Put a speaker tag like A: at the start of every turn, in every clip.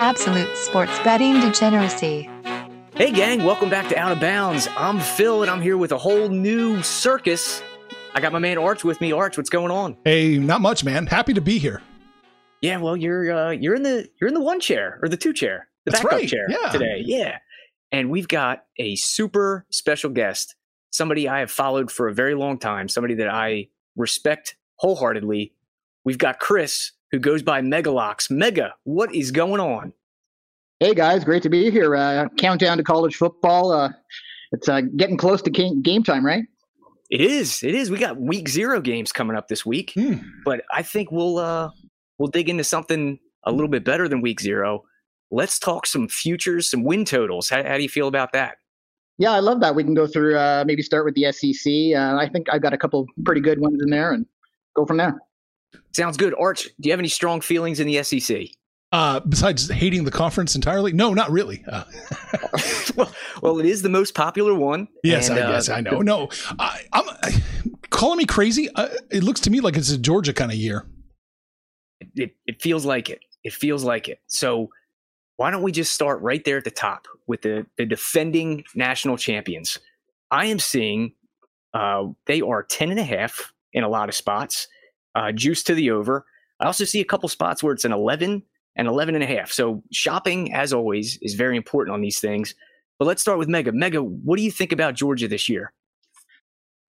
A: Absolute sports betting degeneracy.
B: Hey, gang, welcome back to Out of Bounds. I'm Phil, and I'm here with a whole new circus. I got my man Arch with me. Arch, what's going on?
C: Hey, not much, man. Happy to be here.
B: Yeah, well, you're uh, you're in the you're in the one chair or the two chair, the
C: That's
B: backup
C: right,
B: chair
C: yeah.
B: today. Yeah, and we've got a super special guest, somebody I have followed for a very long time, somebody that I respect wholeheartedly. We've got Chris, who goes by Megalocks. Mega, what is going on?
D: Hey guys, great to be here. Uh, countdown to college football. Uh, it's uh, getting close to game, game time, right?
B: It is. It is. We got week zero games coming up this week,
C: Hmm.
B: but I think we'll uh we'll dig into something a little bit better than week zero. Let's talk some futures, some win totals. How, how do you feel about that?
D: Yeah, I love that. We can go through. Uh, maybe start with the SEC. Uh, I think I've got a couple pretty good ones in there, and go from there.
B: Sounds good. Arch, do you have any strong feelings in the SEC?
C: Uh, besides hating the conference entirely, no, not really. Uh,
B: well, well, it is the most popular one.
C: yes,
B: and,
C: I
B: uh,
C: guess I know. No, I, I'm I, calling me crazy. Uh, it looks to me like it's a Georgia kind of year.
B: It, it feels like it. It feels like it. So why don't we just start right there at the top with the, the defending national champions? I am seeing uh, they are 10 and a half in a lot of spots, uh, juice to the over. I also see a couple spots where it's an 11 and 11 and a half. So shopping, as always, is very important on these things. But let's start with Mega. Mega, what do you think about Georgia this year?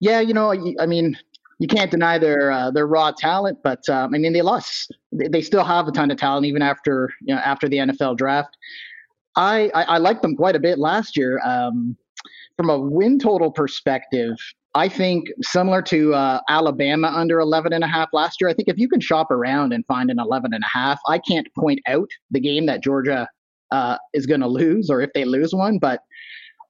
D: Yeah, you know, I- mean, you can't deny their uh, their raw talent, but um, I mean, they lost. They, they still have a ton of talent even after you know after the NFL draft. I I, I liked them quite a bit last year. Um, from a win total perspective, I think similar to uh, Alabama under 11 and a half last year. I think if you can shop around and find an 11 and a half, I can't point out the game that Georgia uh, is going to lose or if they lose one, but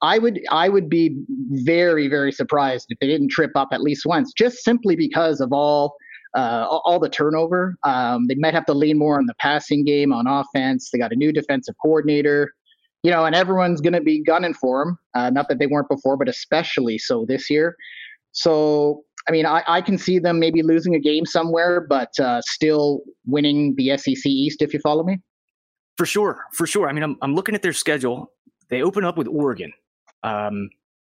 D: I would I would be very very surprised if they didn't trip up at least once, just simply because of all uh, all the turnover. Um, they might have to lean more on the passing game on offense. They got a new defensive coordinator, you know, and everyone's going to be gunning for them. Uh, not that they weren't before, but especially so this year. So I mean, I, I can see them maybe losing a game somewhere, but uh, still winning the SEC East. If you follow me.
B: For sure, for sure. I mean, I'm, I'm looking at their schedule. They open up with Oregon. Um,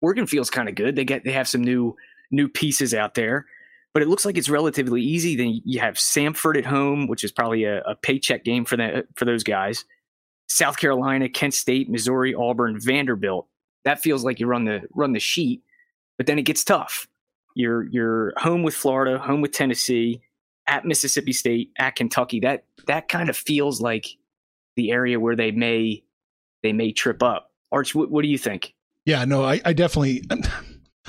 B: Oregon feels kind of good. They get they have some new new pieces out there, but it looks like it's relatively easy. Then you have Samford at home, which is probably a, a paycheck game for that for those guys. South Carolina, Kent State, Missouri, Auburn, Vanderbilt. That feels like you run the run the sheet, but then it gets tough. You're you're home with Florida, home with Tennessee, at Mississippi State, at Kentucky. That that kind of feels like the area where they may they may trip up. Arch, what, what do you think?
C: Yeah, no, I, I definitely,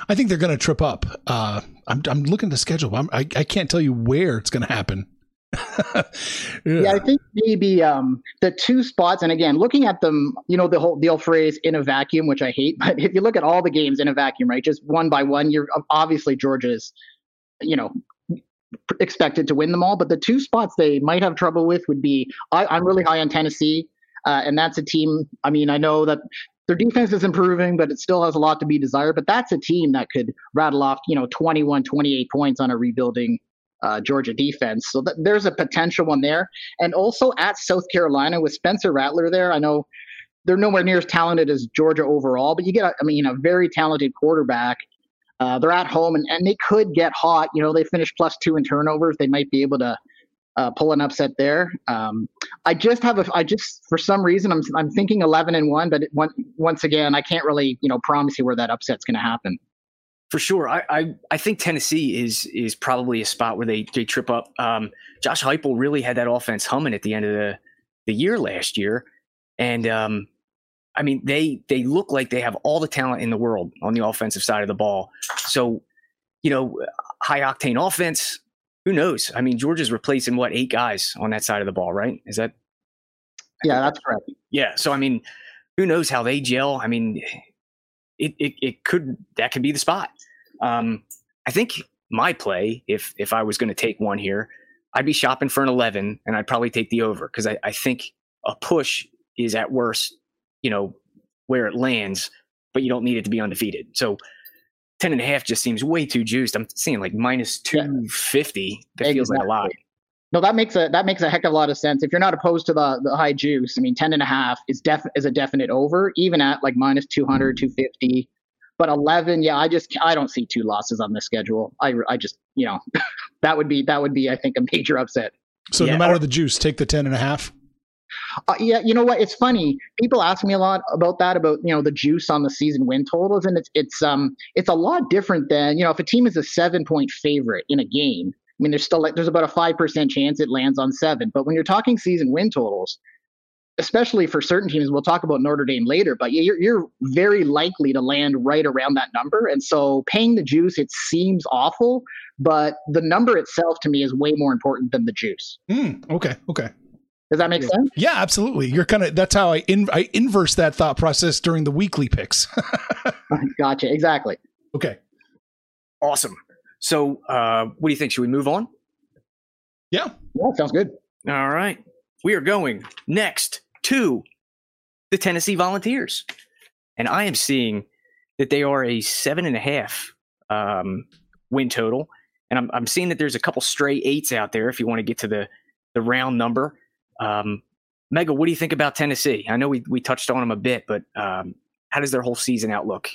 C: I think they're going to trip up. Uh, I'm, I'm looking at the schedule. I'm, I, I can't tell you where it's going to happen.
D: Yeah, I think maybe um, the two spots, and again, looking at them, you know, the whole the old phrase "in a vacuum," which I hate, but if you look at all the games in a vacuum, right, just one by one, you're obviously Georgia's, you know, expected to win them all. But the two spots they might have trouble with would be I, I'm really high on Tennessee, uh, and that's a team. I mean, I know that their defense is improving, but it still has a lot to be desired. But that's a team that could rattle off, you know, 21, 28 points on a rebuilding uh, Georgia defense. So th- there's a potential one there. And also at South Carolina with Spencer Rattler there, I know they're nowhere near as talented as Georgia overall, but you get, a, I mean, a very talented quarterback. Uh, they're at home and, and they could get hot. You know, they finished plus two in turnovers. They might be able to uh, pull an upset there. Um, I just have a, I just for some reason I'm I'm thinking 11 and one, but it, once again I can't really you know promise you where that upset's going to happen.
B: For sure, I, I, I think Tennessee is is probably a spot where they they trip up. Um, Josh Heupel really had that offense humming at the end of the the year last year, and um, I mean they they look like they have all the talent in the world on the offensive side of the ball. So, you know, high octane offense, who knows? I mean, Georgia's replacing what eight guys on that side of the ball, right? Is that?
D: Yeah, that's correct.
B: Yeah. So I mean, who knows how they gel? I mean, it it, it could that could be the spot. Um, I think my play, if if I was going to take one here, I'd be shopping for an eleven, and I'd probably take the over because I, I think a push is at worst, you know, where it lands, but you don't need it to be undefeated. So 10 and a half just seems way too juiced. I'm seeing like minus 250. That feels like a lot.
D: No, that makes a that makes a heck of a lot of sense. If you're not opposed to the, the high juice, I mean 10 and a half is def is a definite over, even at like minus 200, 250. But 11, yeah, I just I don't see two losses on the schedule. I I just, you know, that would be that would be I think a major upset.
C: So
B: Yeah,
C: no matter the juice, take the 10 and a half.
D: Uh, yeah, you know what? It's funny. People ask me a lot about that, about you know the juice on the season win totals, and it's it's um it's a lot different than you know if a team is a seven point favorite in a game. I mean, there's still like there's about a five percent chance it lands on seven, but when you're talking season win totals, especially for certain teams, we'll talk about Notre Dame later, but you're you're very likely to land right around that number, and so paying the juice it seems awful, but the number itself to me is way more important than the juice.
C: Mm, okay. Okay.
D: Does that make sense?
C: Yeah, absolutely. You're kind of that's how I in, I inverse that thought process during the weekly picks.
D: gotcha. Exactly.
C: okay.
B: Awesome. So, uh, what do you think? Should we move on?
C: Yeah.
D: Yeah, sounds good.
B: All right. We are going next to the Tennessee Volunteers. And I am seeing that they are a seven and a half um, win total. And I'm, I'm seeing that there's a couple stray eights out there if you want to get to the, the round number. Um, Mega, what do you think about Tennessee? I know we, we touched on them a bit, but um, how does their whole season outlook?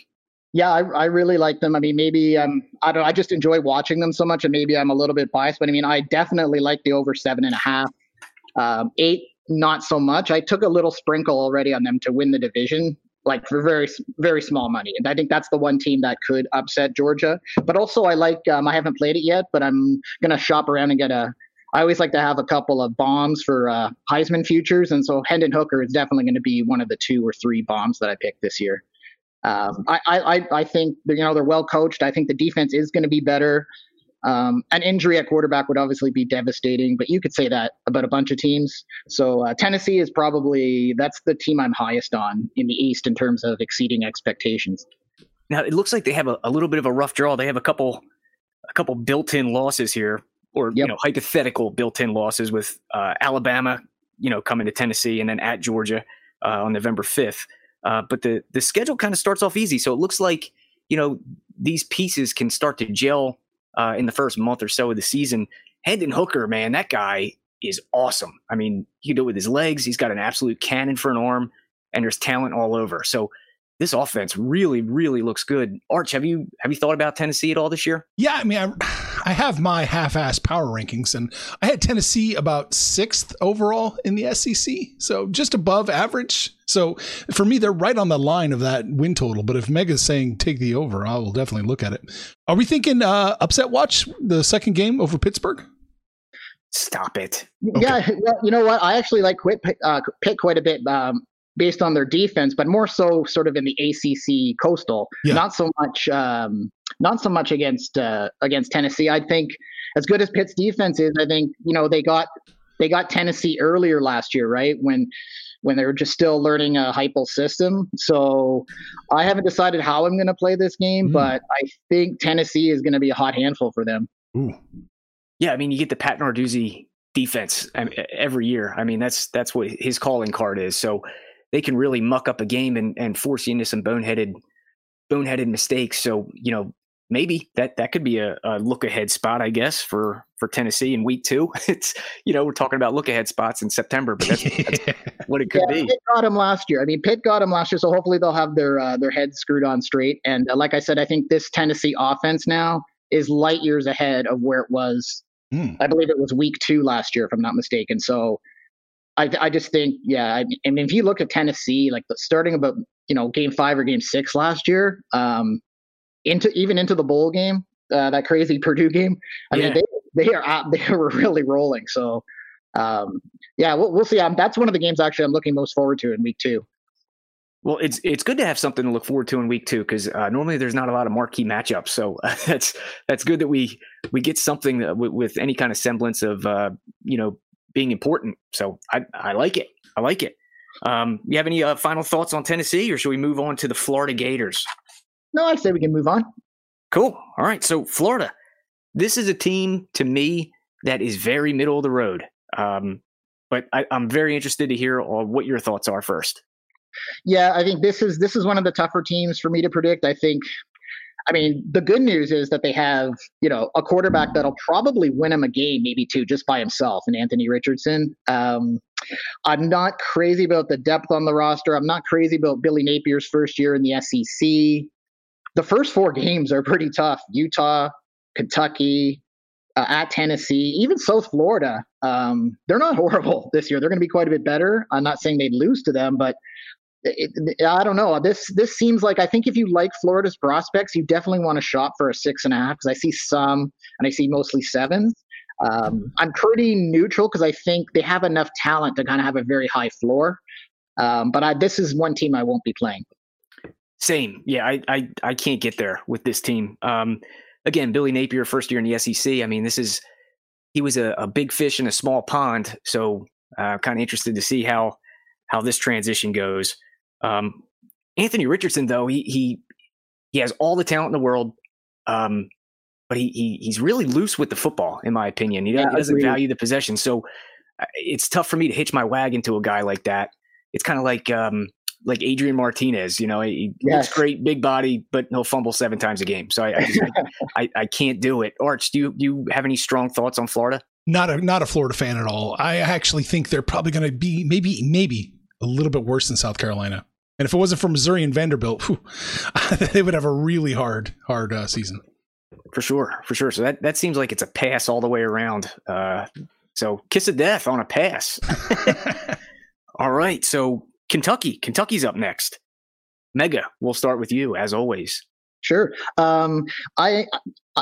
D: Yeah, I, I really like them. I mean, maybe um, I don't. I just enjoy watching them so much, and maybe I'm a little bit biased, but I mean, I definitely like the over seven and a half. Um, eight, not so much. I took a little sprinkle already on them to win the division, like for very very small money, and I think that's the one team that could upset Georgia. But also, I like. Um, I haven't played it yet, but I'm gonna shop around and get a. I always like to have a couple of bombs for uh, Heisman futures, and so Hendon Hooker is definitely going to be one of the two or three bombs that I picked this year. Um, I, I, I think you know they're well coached. I think the defense is going to be better. Um, an injury at quarterback would obviously be devastating, but you could say that about a bunch of teams. So uh, Tennessee is probably that's the team I'm highest on in the East in terms of exceeding expectations.
B: Now it looks like they have a, a little bit of a rough draw. They have a couple a couple built-in losses here, or you know hypothetical built-in losses with uh, Alabama, you know, coming to Tennessee and then at Georgia uh, on November fifth. Uh, but the the schedule kind of starts off easy, so it looks like you know these pieces can start to gel uh, in the first month or so of the season. Hendon Hooker, man, that guy is awesome. I mean, he can do it with his legs. He's got an absolute cannon for an arm, and there's talent all over. So this offense really, really looks good. Arch, have you have you thought about Tennessee at all this year?
C: Yeah, I mean, I, I have my half-ass power rankings, and I had Tennessee about sixth overall in the SEC, so just above average. So for me, they're right on the line of that win total. But if Mega's saying take the over, I will definitely look at it. Are we thinking uh, upset watch the second game over Pittsburgh?
B: Stop it.
D: Yeah, well, you know what? I actually like Pitt, uh, Pitt quite a bit um, based on their defense, but more so sort of in the ACC Coastal.
C: Yeah.
D: Not so much, um, not so much against uh, against Tennessee. I think as good as Pitt's defense is, I think you know they got they got Tennessee earlier last year, right when when they're just still learning a Heupel system. So I haven't decided how I'm going to play this game,
C: Mm.
D: but I think Tennessee is going to be a hot handful for them.
C: Ooh.
B: Yeah, I mean, you get the Pat Narduzzi defense every year. I mean, that's that's what his calling card is. So they can really muck up a game and, and force you into some boneheaded boneheaded mistakes. So you know, maybe that that could be a, a look ahead spot, I guess, for for Tennessee in week two. It's you know we're talking about look ahead spots in September, but that's, that's what it could
D: yeah,
B: be.
D: Pitt got him last year. I mean, Pitt got him last year, so hopefully they'll have their uh, their heads screwed on straight. And uh, like I said, I think this Tennessee offense now is light years ahead of where it was Mm. I believe it was week two last year, if I'm not mistaken. So I, I just think, yeah, I, I mean, if you look at Tennessee, like the, starting about you know game five or game six last year, um, into even into the bowl game, uh, that crazy Purdue game. I yeah. mean, they they are they were really rolling. So um, yeah, we'll, we'll see. Um, that's one of the games actually I'm looking most forward to in week two.
B: Well, it's it's good to have something to look forward to in week two because uh, normally there's not a lot of marquee matchups. So uh, that's that's good that we we get something with, with, any kind of semblance of uh, you know being important. So I I like it. I like it. Um, you have any uh, final thoughts on Tennessee, or should we move on to the Florida Gators?
D: No, I'd say we can move on.
B: Cool. All right. So Florida, this is a team to me that is very middle of the road. Um, but I, am very interested to hear what your thoughts are first.
D: Yeah, I think this is this is one of the tougher teams for me to predict. I think I mean, the good news is that they have, you know, a quarterback that'll probably win him a game, maybe two, just by himself, and Anthony Richardson. Um, I'm not crazy about the depth on the roster. I'm not crazy about Billy Napier's first year in the SEC. The first four games are pretty tough. Utah, Kentucky, uh, at Tennessee, even South Florida. Um, they're not horrible this year. They're going to be quite a bit better. I'm not saying they'd lose to them, but it, it, I don't know. This this seems like I think if you like Florida's prospects, you definitely want to shop for a six and a half because I see some and I see mostly sevens. Um, I'm pretty neutral because I think they have enough talent to kind of have a very high floor. Um, but I, this is one team I won't be playing.
B: Same, yeah. I I, I can't get there with this team. Um, again, Billy Napier, first year in the SEC. I mean, this is he was a, a big fish in a small pond. So, uh, kind of interested to see how how this transition goes. Um, Anthony Richardson, though, he he he has all the talent in the world, um, but he, he he's really loose with the football, in my opinion. He, yeah, he doesn't value the possession, so uh, it's tough for me to hitch my wagon to a guy like that. It's kind of like um, like Adrian Martinez. You know, he yes. looks great, big body, but he'll fumble seven times a game. So I I, just, I, I, can't do it. Arch, do you do you have any strong thoughts on Florida?
C: Not a not a Florida fan at all. I actually think they're probably going to be maybe maybe a little bit worse than South Carolina. And if it wasn't for Missouri and Vanderbilt, whew, they would have a really hard hard uh, season.
B: For sure, for sure. So that that seems like it's a pass all the way around. Uh, so kiss of death on a pass. all right. So Kentucky. Kentucky's up next. Mega, we'll start with you as always.
D: Sure. Um, I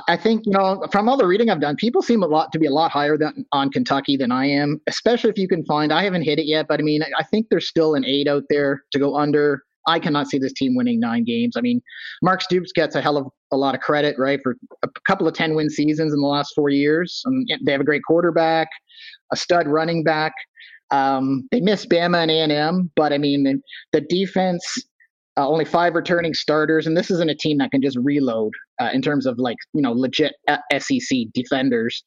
D: I think you know from all the reading I've done, people seem a lot to be a lot higher than on Kentucky than I am. Especially if you can find. I haven't hit it yet, but I mean, I think there's still an eight out there to go under. I cannot see this team winning nine games. I mean, Mark Stoops gets a hell of a lot of credit, right, for a couple of ten win seasons in the last four years. Um, they have a great quarterback, a stud running back. Um, they missed Bama and A&M, but I mean, the defense, uh, only five returning starters, and this isn't a team that can just reload uh, in terms of like, you know, legit SEC defenders.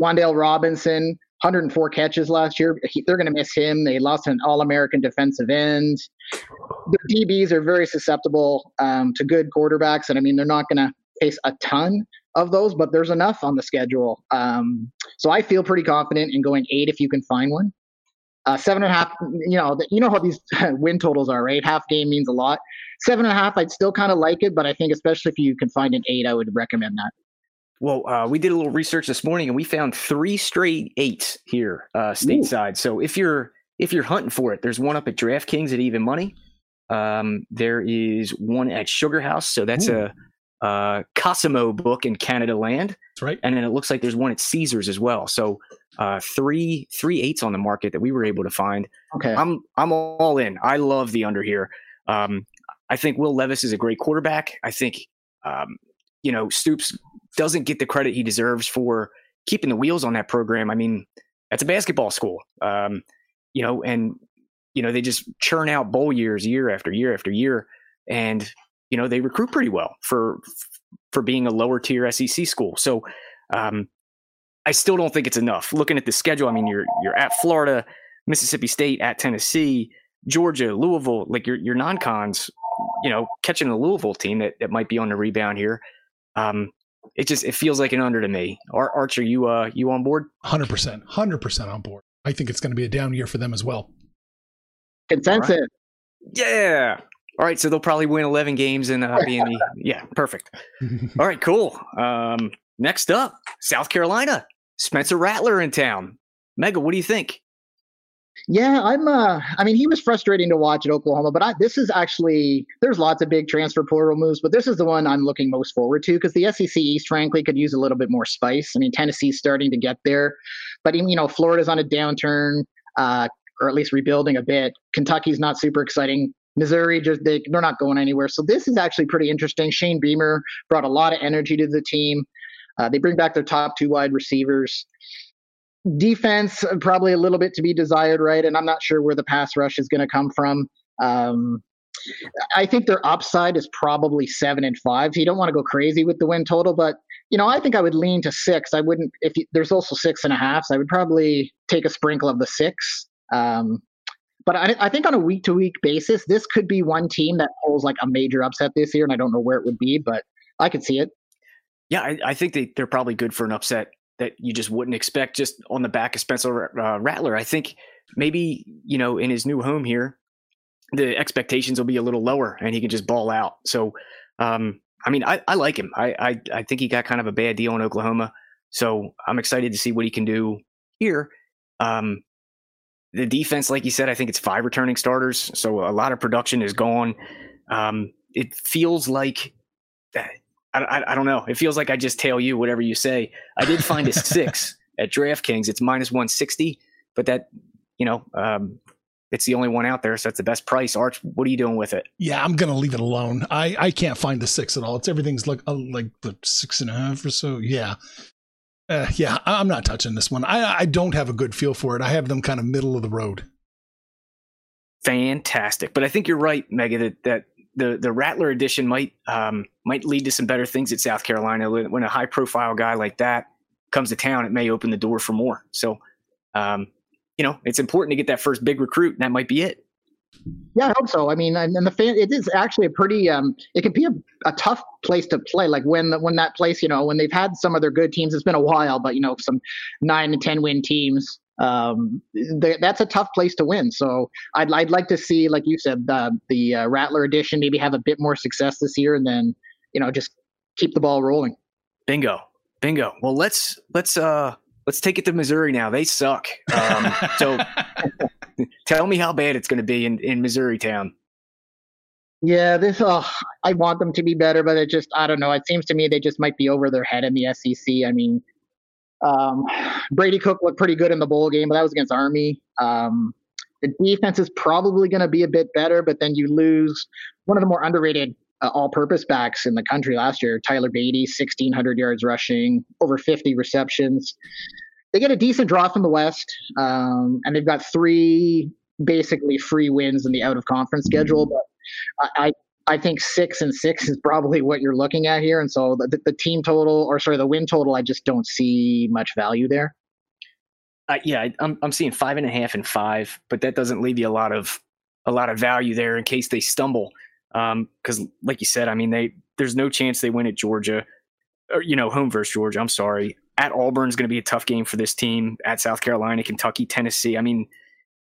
D: Wan'Dale Robinson, 104 catches last year. He, they're going to miss him. They lost an All American defensive end. The DBs are very susceptible um, to good quarterbacks, and I mean, they're not going to face a ton of those, but there's enough on the schedule. Um, so I feel pretty confident in going eight if you can find one. Uh, seven and a half, you know, you know how these win totals are, right? Half game means a lot. Seven and a half, I'd still kind of like it, but I think especially if you can find an eight, I would recommend that.
B: Well, uh, we did a little research this morning, and we found three straight eights here uh, stateside. Ooh. So if you're if you're hunting for it, there's one up at DraftKings at even money. Um, there is one at Sugar House, so that's Ooh. a, a Cosimo book in Canada Land.
C: That's right.
B: And then it looks like there's one at Caesars as well. So uh, three three eights on the market that we were able to find.
D: Okay,
B: I'm I'm all in. I love the under here. Um, I think Will Levis is a great quarterback. I think um, you know Stoops doesn't get the credit he deserves for keeping the wheels on that program. I mean, that's a basketball school. Um, you know, and you know they just churn out bowl years year after year after year, and you know they recruit pretty well for for being a lower tier SEC school. So um, I still don't think it's enough. Looking at the schedule, I mean, you're you're at Florida, Mississippi State, at Tennessee, Georgia, Louisville. Like your your non cons, you know, catching a Louisville team that, that might be on the rebound here. Um, it just it feels like an under to me. Ar- Archer, you uh you on board?
C: Hundred percent, hundred percent on board. I think it's going to be a down year for them as well.
D: Consensus. Right.
B: Yeah. All right, so they'll probably win 11 games and uh, be in the yeah, perfect. All right, cool. Um, next up, South Carolina. Spencer Rattler in town. Mega, what do you think?
D: Yeah, I'm. Uh, I mean, he was frustrating to watch at Oklahoma, but I, this is actually there's lots of big transfer portal moves, but this is the one I'm looking most forward to because the SEC East, frankly, could use a little bit more spice. I mean, Tennessee's starting to get there, but you know, Florida's on a downturn, uh, or at least rebuilding a bit. Kentucky's not super exciting. Missouri just they, they're not going anywhere. So this is actually pretty interesting. Shane Beamer brought a lot of energy to the team. Uh, they bring back their top two wide receivers defense uh, probably a little bit to be desired, right? And I'm not sure where the pass rush is going to come from. Um, I think their upside is probably seven and five. You don't want to go crazy with the win total, but you know I think I would lean to six. I wouldn't if you, there's also six and a half. So I would probably take a sprinkle of the six. Um, but I, I, think on a week to week basis, this could be one team that pulls like a major upset this year, and I don't know where it would be, but I could see it.
B: Yeah, I, I think they, they're probably good for an upset that you just wouldn't expect just on the back of Spencer uh, Rattler. I think maybe, you know, in his new home here, the expectations will be a little lower and he can just ball out. So, um, I mean, I, I like him. I, I, I think he got kind of a bad deal in Oklahoma. So I'm excited to see what he can do here. Um, the defense, like you said, I think it's five returning starters. So a lot of production is gone. Um, it feels like I, I, don't know. It feels like I just tell you whatever you say. I did find a six at DraftKings. It's minus 160, but that, you know, um, it's the only one out there, so that's the best price. Arch, what are you doing with it?
C: Yeah, I'm gonna leave it alone. I I can't find the six at all. It's everything's like uh, like the six and a half or so. Yeah, uh, yeah. I'm not touching this one. I I don't have a good feel for it. I have them kind of middle of the road.
B: Fantastic, but I think you're right, Mega. That that the the Rattler edition might um, might lead to some better things at South Carolina. When a high profile guy like that comes to town, it may open the door for more. So, um, you know, it's important to get that first big recruit, and that might be it.
D: Yeah, I hope so. I mean, and, the fan, it is actually a pretty, um, it can be a, a tough place to play. Like when when that place, you know, when they've had some of their good teams, it's been a while, but you know, some nine to ten win teams um, th- that's a tough place to win. So I'd, I'd like to see, like you said, the, the uh, Rattler edition maybe have a bit more success this year, and then you know just keep the ball rolling.
B: Bingo, bingo. Well, let's let's uh let's take it to Missouri now. They suck. Um, so tell me how bad it's going to be in in Missouri town.
D: Yeah, this. Oh, I want them to be better, but it just I don't know. It seems to me they just might be over their head in the SEC. I mean, um, Brady Cook looked pretty good in the bowl game, but that was against Army. Um, the defense is probably going to be a bit better, but then you lose one of the more underrated uh, all-purpose backs in the country last year, Tyler Badie, 1,600 yards rushing, over 50 receptions. They get a decent draw from the West, um, and they've got three basically free wins in the out-of-conference schedule. But I, I think six and six is probably what you're looking at here. And so the, the team total, or sorry, the win total, I just don't see much value there.
B: Uh, yeah, I'm I'm seeing five and a half and five, but that doesn't leave you a lot of a lot of value there in case they stumble. Because, um, like you said, I mean, they there's no chance they win at Georgia, or you know, home versus Georgia. I'm sorry. At Auburn is going to be a tough game for this team. At South Carolina, Kentucky, Tennessee. I mean,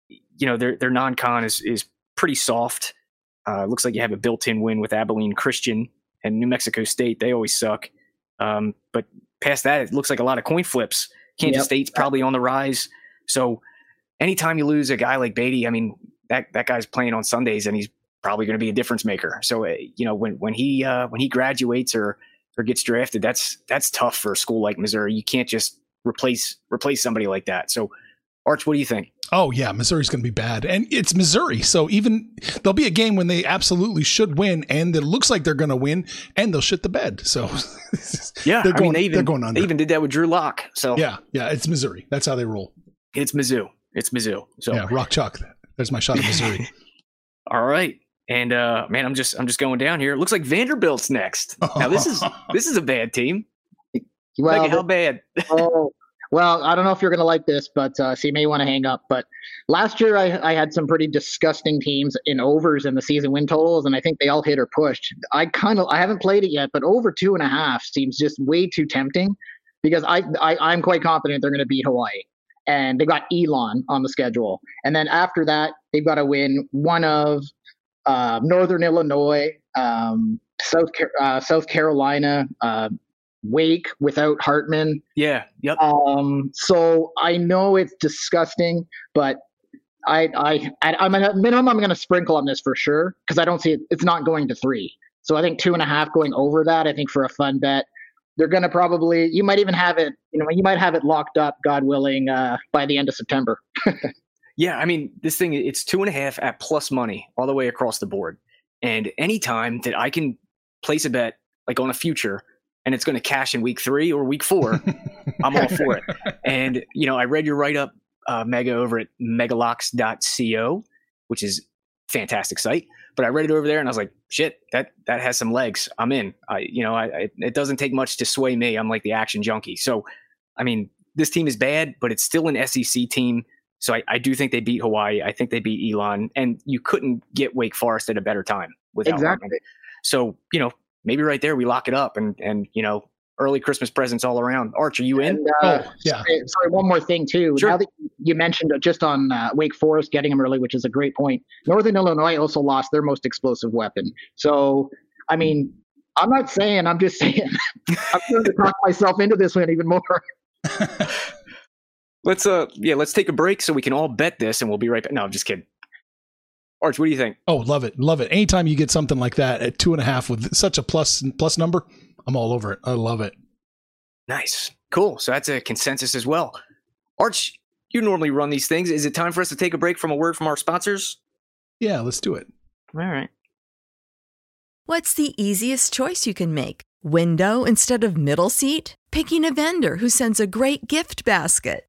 B: you know, their their non-con is is pretty soft. Uh, looks like you have a built-in win with Abilene Christian and New Mexico State. They always suck. Um, but past that, it looks like a lot of coin flips. Kansas yep. State's probably on the rise. So anytime you lose a guy like Badie, I mean that that guy's playing on Sundays and he's probably going to be a difference maker. So uh, you know when when he uh, when he graduates or or gets drafted, that's that's tough for a school like Missouri. You can't just replace replace somebody like that. So Arch, what do you think?
C: Oh yeah, Missouri's going to be bad, and it's Missouri. So even there'll be a game when they absolutely should win, and it looks like they're going to win, and they'll shit the bed. So
B: yeah, they're going, I mean, they even, they're going on. They even did that with Drew Lock. So
C: yeah, yeah, it's Missouri. That's how they roll.
B: It's Mizzou. It's Mizzou. So
C: yeah, rock chalk. There's my shot of Missouri.
B: All right. And uh, man, I'm just I'm just going down here. It looks like Vanderbilt's next. Now this is this is a bad team. Well, like, how bad?
D: oh, well, I don't know if you're going to like this, but uh, so you may want to hang up. But last year, I, I, had some pretty disgusting teams in overs in the season win totals, and I think they all hit or pushed. I kind of I haven't played it yet, but over two and a half seems just way too tempting because I, I am quite confident they're going to beat Hawaii, and they've got Elon on the schedule, and then after that they've got to win one of uh, Northern Illinois, um, South uh, South Carolina. Uh, Wake without Hartman.
B: Yeah. Yep.
D: Um, so I know it's disgusting, but I I, I am at minimum I'm going to sprinkle on this for sure because I don't see it. It's not going to three. So I think two and a half going over that. I think for a fun bet, they're going to probably. You might even have it. You know, you might have it locked up, God willing, uh, by the end of September.
B: yeah, I mean, this thing it's two and a half at plus money all the way across the board. And anytime that I can place a bet like on a future and it's going to cash in week three or week four, I'm all for it. And you know, I read your write up, uh, Mega, over at megalocks.co, which is fantastic site. But I read it over there and I was like, shit, that that has some legs. I'm in. I, you know, I, I it doesn't take much to sway me. I'm like the action junkie. So, I mean, this team is bad, but it's still an SEC team. So I, I do think they beat Hawaii. I think they beat Elon, and you couldn't get Wake Forest at a better time without
D: exactly.
B: Hartman. So you know, maybe right there we lock it up, and and you know, early Christmas presents all around. Arch, are you in?
D: And, uh, oh, yeah. Sorry, sorry, one more thing too. Sure. Now that you mentioned just on uh, Wake Forest getting them early, which is a great point. Northern Illinois also lost their most explosive weapon. So, I mean, I'm not saying. I'm just saying. I'm going to talk myself into this one even more.
B: let's uh, yeah, let's take a break so we can all bet this, and we'll be right back. No, I'm just kidding. Arch, what do you think?
C: Oh, love it, love it. Anytime you get something like that at two and a half with such a plus plus number, I'm all over it. I love it.
B: Nice, cool. So that's a consensus as well. Arch, you normally run these things. Is it time for us to take a break from a word from our sponsors?
C: Yeah, let's do it.
B: All right.
E: What's the easiest choice you can make? Window instead of middle seat? Picking a vendor who sends a great gift basket?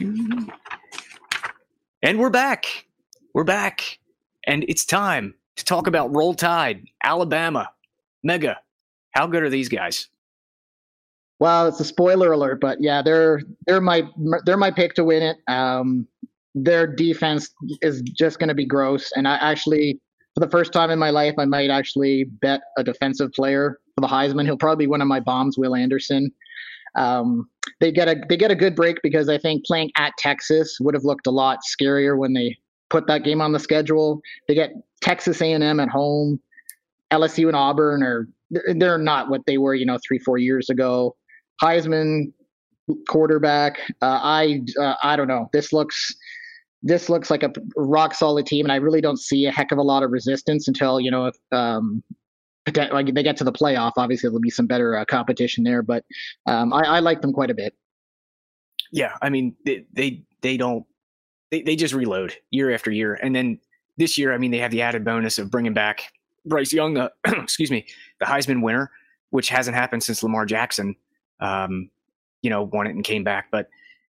B: And we're back. We're back. And it's time to talk about Roll Tide, Alabama, Mega. How good are these guys?
D: Well, it's a spoiler alert, but yeah, they're they're my they're my pick to win it. Um, their defense is just going to be gross, and I actually, for the first time in my life, I might actually bet a defensive player for the Heisman. He'll probably be one of my bombs, Will Anderson. Um, they get a they get a good break because I think playing at Texas would have looked a lot scarier when they put that game on the schedule. They get Texas A&M at home. LSU and Auburn are they're not what they were, you know, three four years ago. Heisman quarterback. Uh, I uh, I don't know. This looks this looks like a rock solid team, and I really don't see a heck of a lot of resistance until you know if um, like they get to the playoff. Obviously, there'll be some better uh, competition there, but um, I, I, like them quite a bit.
B: Yeah, I mean they they, they don't they, they just reload year after year, and then this year, I mean, they have the added bonus of bringing back Bryce Young, the excuse me, the Heisman winner, which hasn't happened since Lamar Jackson, um, you know, won it and came back. But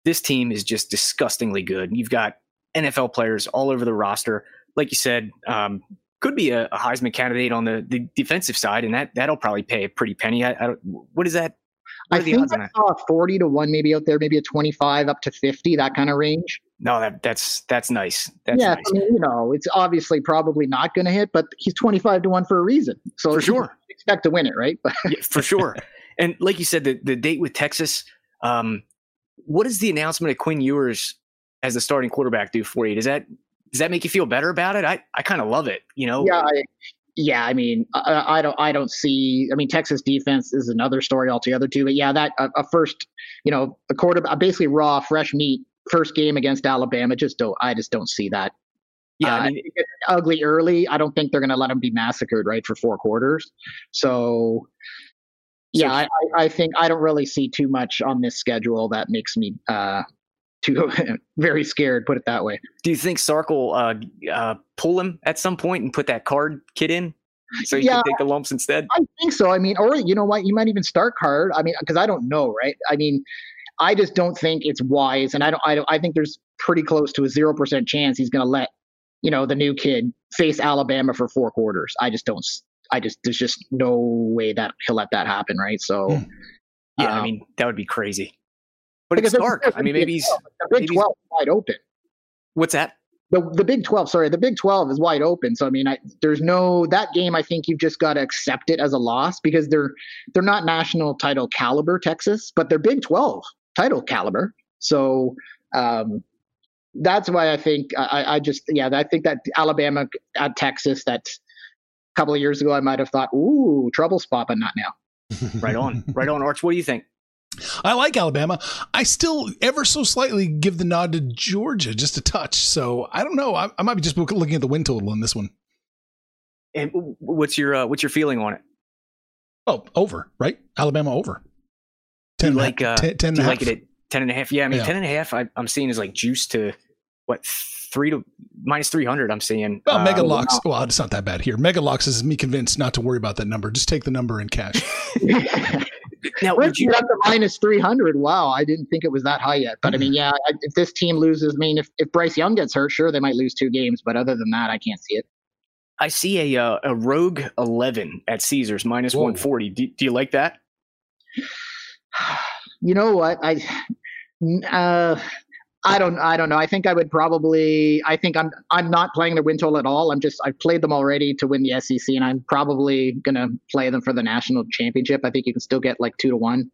B: this team is just disgustingly good. You've got NFL players all over the roster. Like you said, um, could be a, a, Heisman candidate on the, the defensive side, and that that'll probably pay a pretty penny. I, I don't, what is that?
D: What I think I saw forty to one, maybe out there, maybe a twenty-five up to fifty, that kind of range.
B: No, that that's that's nice. That's
D: yeah,
B: nice.
D: I mean, you know, it's obviously probably not going to hit, but he's twenty-five to one for a reason. So
B: for sure,
D: expect to win it, right?
B: yeah, for sure. And like you said, the the date with Texas. Um, what is the announcement of Quinn Ewers as the starting quarterback do for you? Does that does that make you feel better about it? I, I kind of love it. You know.
D: Yeah. I, yeah, I mean, I, I, don't, I don't see. I mean, Texas defense is another story altogether too. But yeah, that a, a first, you know, a quarter, basically raw, fresh meat first game against Alabama. Just don't, I just don't see that.
B: Yeah,
D: uh,
B: I mean,
D: ugly early. I don't think they're going to let them be massacred right for four quarters. So, yeah, I, I think I don't really see too much on this schedule that makes me uh, too very scared. Put it that way.
B: do you think Sark will uh, uh, pull him at some point and put that Card kid in so you
D: Yeah.
B: can take the lumps instead?
D: I think so. I mean, or you know what? You might even start Card. I mean, because I don't know, right? I mean, I just don't think it's wise, and I don't. I don't. I think there's pretty close to a zero percent chance he's going to let you know the new kid face Alabama for four quarters. I just don't. s- I just there's just no way that he'll let that happen, right? So.
C: Hmm.
B: Yeah, I
D: um,
B: mean that would be crazy. But it's
D: because
B: Sark.
D: there's-
B: I mean, maybe he's
D: the Big
B: maybe
D: Twelve is wide open.
B: what's that?
D: the the Big Twelve, sorry, the Big Twelve is wide open. So I mean, I, there's no that game. I think you've just got to accept it as a loss because they're they're not national title caliber Texas, but they're Big Twelve title caliber. So um, that's why I think I, I just yeah I think that Alabama at Texas that a couple of years ago I might have thought ooh trouble spot, but not now.
B: Right on, right on. Arch, what do you think?
C: I like Alabama. I still ever so slightly give the nod to Georgia, just a touch. So I don't know. I, I might be just looking at the win total in this one.
B: And what's your uh, what's your feeling on it?
C: Oh, over, right? Alabama over.
B: Do you
C: and a-
B: like uh,
C: ten, ten and
B: like
C: half.
B: it at ten and a half. Yeah, I mean
C: Yeah.
B: ten and a half. I, I'm seeing is like juice to what three to minus three hundred. I'm seeing.
C: Well,
B: Uh,
C: Mega Locks. Well, it's not that bad here. Mega Locks is me convinced not to worry about that number. Just take the number in cash.
B: Now, would you?
D: up to minus 300. Wow, I didn't think it was that high yet. But I mean, yeah, I- if this team loses, I mean, if, if Bryce Young gets hurt, sure, they might lose two games. But other than that, I can't see it.
B: I see a uh, a Rogue eleven at Caesars minus
C: Whoa.
B: one forty. Do, do you like that?
D: You know what? I, uh, I don't, I don't know. I think I would probably. I think I'm, I'm not playing the win total at all. I'm just, I've played them already to win the SEC, and I'm probably gonna play them for the national championship. I think you can still get like two to one.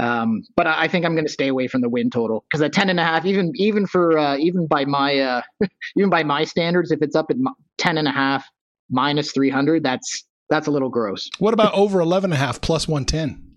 D: Um, but I, I think I'm going to stay away from the win total because at ten and a half, even even for uh, even by my uh, even by my standards, if it's up at ten and a half minus three hundred, that's that's a little gross.
C: what about over 11 and a half plus 110?
D: Uh,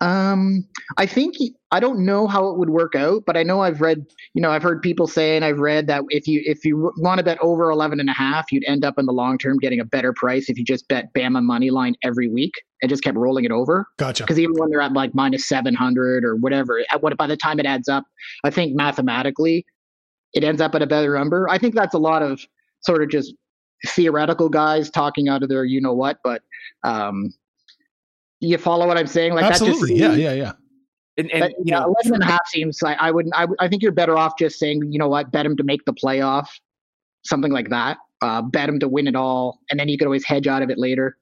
D: Um, I think I don't know how it would work out, but I know I've read, you know, I've heard people say and I've read that if you if you want to bet over 11 and a half, you'd end up in the long term getting a better price if you just bet Bama money line every week and just kept rolling it over.
C: Gotcha.
D: Because even when they're at like minus 700 or whatever, at what by the time it adds up, I think mathematically it ends up at a better number. I think that's a lot of sort of just theoretical guys talking out of their you know what, but um, you follow what I'm saying? Like
C: Absolutely.
D: That just
C: Yeah, yeah, yeah.
B: And, and
D: but,
B: you
D: yeah,
B: know,
D: 11 and a half seems like I wouldn't, I, I think you're better off just saying, you know what, bet him to make the playoff, something like that. Uh, bet him to win it all. And then you could always hedge out of it later.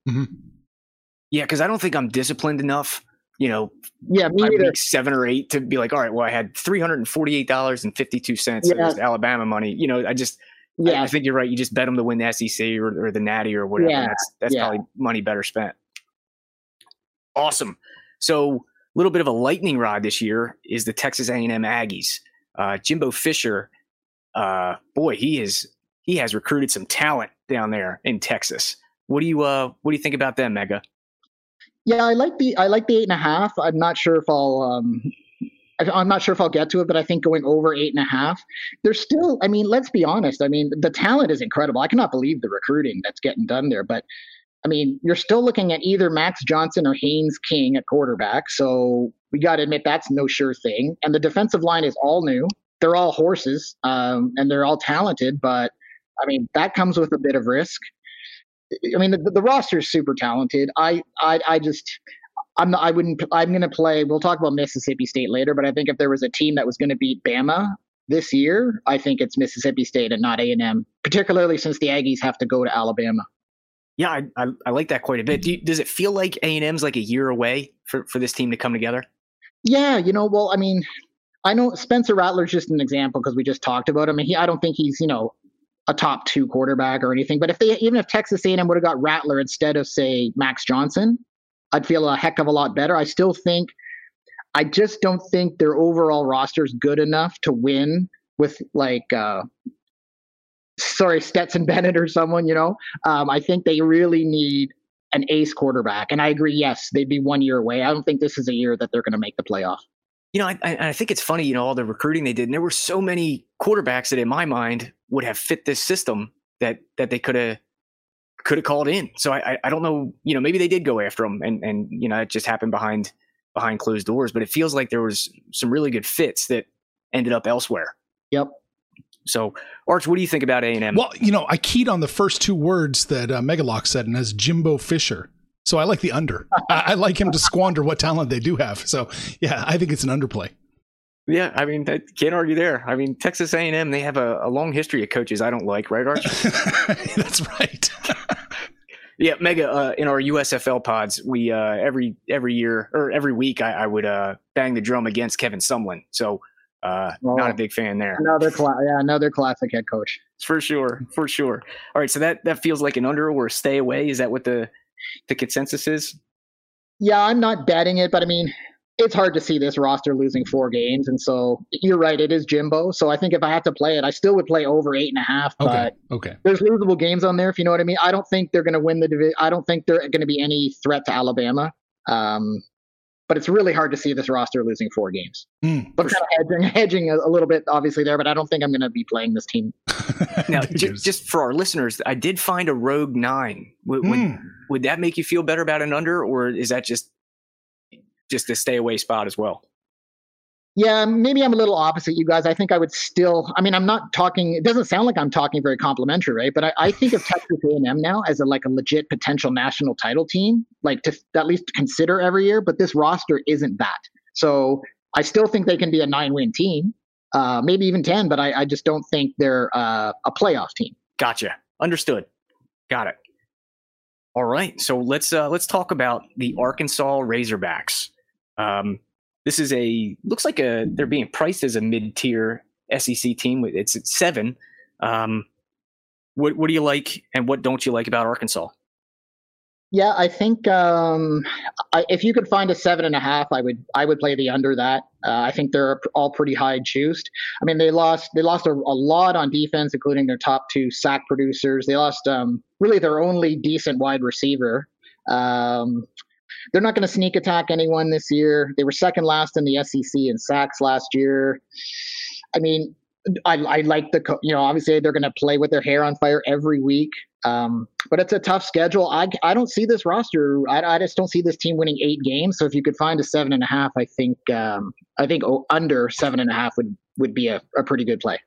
B: yeah, because I don't think I'm disciplined enough. You know,
D: Yeah, me
B: week seven or eight to be like, all right, well, I had three hundred and forty-eight dollars and fifty-two cents
D: Yeah.
B: as Alabama money. You know, I just, I-
D: Yeah.
B: I, think you're right. You just bet them to win the SEC or, or the Natty or whatever.
D: Yeah,
B: That's that's
D: yeah.
B: probably money better spent. Awesome. So, a little bit of a lightning rod this year is the Texas A&M Aggies. Uh, Jimbo Fisher, uh, boy, he is he has recruited some talent down there in Texas. What do you uh What do you think about them, Mega?
D: Yeah, I like the I like the eight and a half. I'm not sure if I'll um I'm not sure if I'll get to it, but I think going over eight and a half, there's still. I mean, let's be honest. I mean, the talent is incredible. I cannot believe the recruiting that's getting done there. But I mean, you're still looking at either Max Johnson or Haynes King at quarterback. So we got to admit that's no sure thing. And the defensive line is all new. They're all horses, um, and they're all talented. But I mean, that comes with a bit of risk. I mean, the, the roster is super talented. I, I, I just, I'm not, I wouldn't, I'm going to play, we'll talk about Mississippi State later, but I think if there was a team that was going to beat Bama this year, I think it's Mississippi State and not A&M, particularly since the Aggies have to go to Alabama.
B: Yeah, I, I, I like that quite a bit. Do you, does it feel like A and M's like a year away for, for this team to come together?
D: Yeah, you know, well, I mean, I know Spencer Rattler's just an example because we just talked about him. And he, I don't think he's, you know, a top two quarterback or anything. But if they, even if Texas A&M would have got Rattler instead of say Max Johnson, I'd feel a heck of a lot better. I still think, I just don't think their overall roster is good enough to win with like uh, sorry Stetson Bennett or someone. You know, um, I think they really need an ace quarterback. And I agree. Yes, they'd be one year away. I don't think this is a year that they're going to make the playoff.
B: You know, I, I think it's funny. You know, all the recruiting they did, and there were so many quarterbacks that, in my mind, would have fit this system that that they could have could have called in. So I, I don't know. You know, maybe they did go after them, and and you know, it just happened behind behind closed doors. But it feels like there was some really good fits that ended up elsewhere.
D: Yep.
B: So, Arch, what do you think about A and M?
C: Well, you know, I keyed on the first two words that uh, Megalock said, and as Jimbo Fisher. So I like the under. I, I, like him to squander what talent they do have. So yeah, I think it's an underplay.
B: Yeah, I mean, I can't argue there. I mean, Texas A&M they have a, a long history of coaches I don't like, right, Arch?
C: That's right.
B: yeah, Mega. Uh, in our USFL pods, we uh, every every year or every week, I, I would uh, bang the drum against Kevin Sumlin. So uh, well, not a big fan there.
D: Another cla- yeah, another classic head coach.
B: For sure, for sure. All right, so that that feels like an under or a stay away. Is that what the the consensus is?
D: Yeah, I'm not betting it, but I mean, it's hard to see this roster losing four games, and so you're right. It is Jimbo. So I think if I had to play it, I still would play over eight and a half.
C: Okay. But okay.
D: There's losable games on there, if you know what I mean. I don't think they're going to win the division. I don't think they're going to be any threat to Alabama. Um, but it's really hard to see this roster losing four games. Mm, but kind sure. of hedging, hedging a, a, little bit, obviously there. But I don't think I'm going to be playing this team.
B: now, j- just for our listeners, I did find a rogue nine. Would, mm. would, hmm. would that make you feel better about an under, or is that just just a stay away spot as well?
D: Yeah, maybe I'm a little opposite you guys. I think I would still. I mean, I'm not talking. It doesn't sound like I'm talking very complimentary, right? But I, I think of Texas A&M now as a like a legit potential national title team, like to at least consider every year. But this roster isn't that. So I still think they can be a nine-win team, uh, maybe even ten. But I, I just don't think they're uh, a playoff team.
B: Gotcha. Understood. Got it. All right. So let's uh, let's talk about the Arkansas Razorbacks. Um, this is a looks like a they're being priced as a mid tier SEC team. It's at seven. Um, what what do you like and what don't you like about Arkansas?
D: Yeah, I think um, I, if you could find a seven and a half, I would I would play the under that. Uh, I think they're all pretty high juiced. I mean, they lost they lost a, a, lot on defense, including their top two sack producers. They lost um, really their only decent wide receiver. Um, they're not going to sneak attack anyone this year. They were second last in the SEC in sacks last year. I mean, I, I like the you know obviously they're going to play with their hair on fire every week, um, but it's a tough schedule. I I don't see this roster. I, I just don't see this team winning eight games. So if you could find a seven and a half, I think um, I think under seven and a half would would be a, a pretty good play.